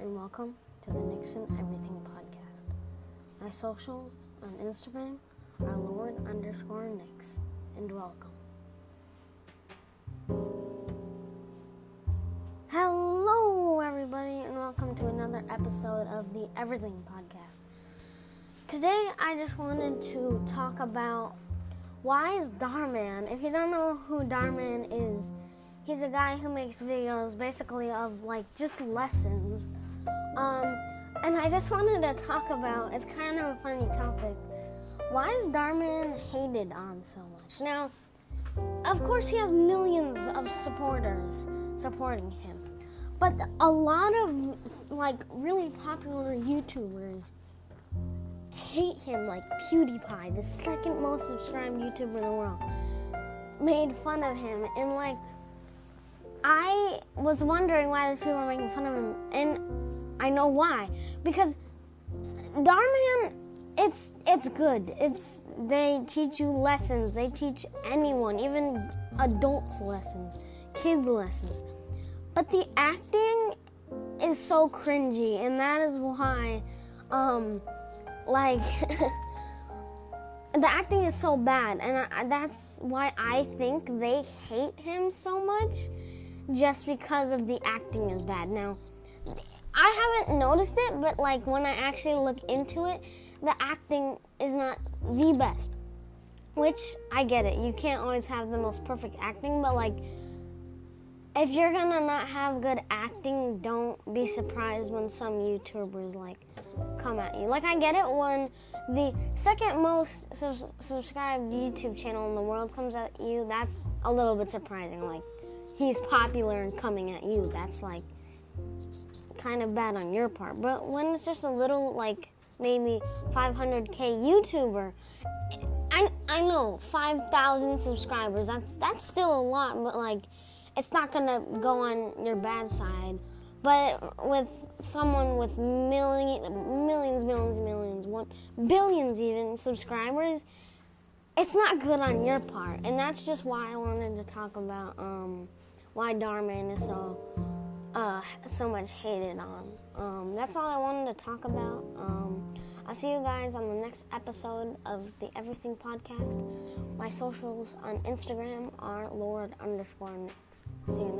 and welcome to the Nixon Everything Podcast. My socials on Instagram are Lord underscore Nix, and welcome. Hello, everybody, and welcome to another episode of the Everything Podcast. Today, I just wanted to talk about why is Dhar Mann. If you don't know who Dhar Mann is, he's a guy who makes videos basically of like just lessons. Um, and I just wanted to talk about it's kind of a funny topic. Why is Dhar Mann hated on so much? Now, of course, he has millions of supporters supporting him, but a lot of like really popular YouTubers hate him like PewDiePie, the second most subscribed YouTuber in the world, made fun of him. And like, I was wondering why these people are making fun of him. And I know why. Because Dhar Mann, it's it's good. It's they teach you lessons. They teach anyone, even adults lessons, kids lessons. But the acting is so cringy, and that is why um like the acting is so bad and I, that's why i think they hate him so much just because of the acting is bad now i haven't noticed it but like when i actually look into it the acting is not the best which i get it you can't always have the most perfect acting but like if you're gonna not have good acting, don't be surprised when some YouTubers like come at you. Like I get it when the second most su- subscribed YouTube channel in the world comes at you. That's a little bit surprising. Like he's popular and coming at you. That's like kind of bad on your part. But when it's just a little like maybe 500k YouTuber, I I know 5,000 subscribers. That's that's still a lot, but like it's not gonna go on your bad side. But with someone with million, millions, millions, millions, one billions even subscribers, it's not good on your part, and that's just why I wanted to talk about um, why Dhar Mann is so uh, so much hated on. Um, that's all I wanted to talk about. Um, I'll see you guys on the next episode of the Everything Podcast. My socials on Instagram are Lord underscore Nix. See you.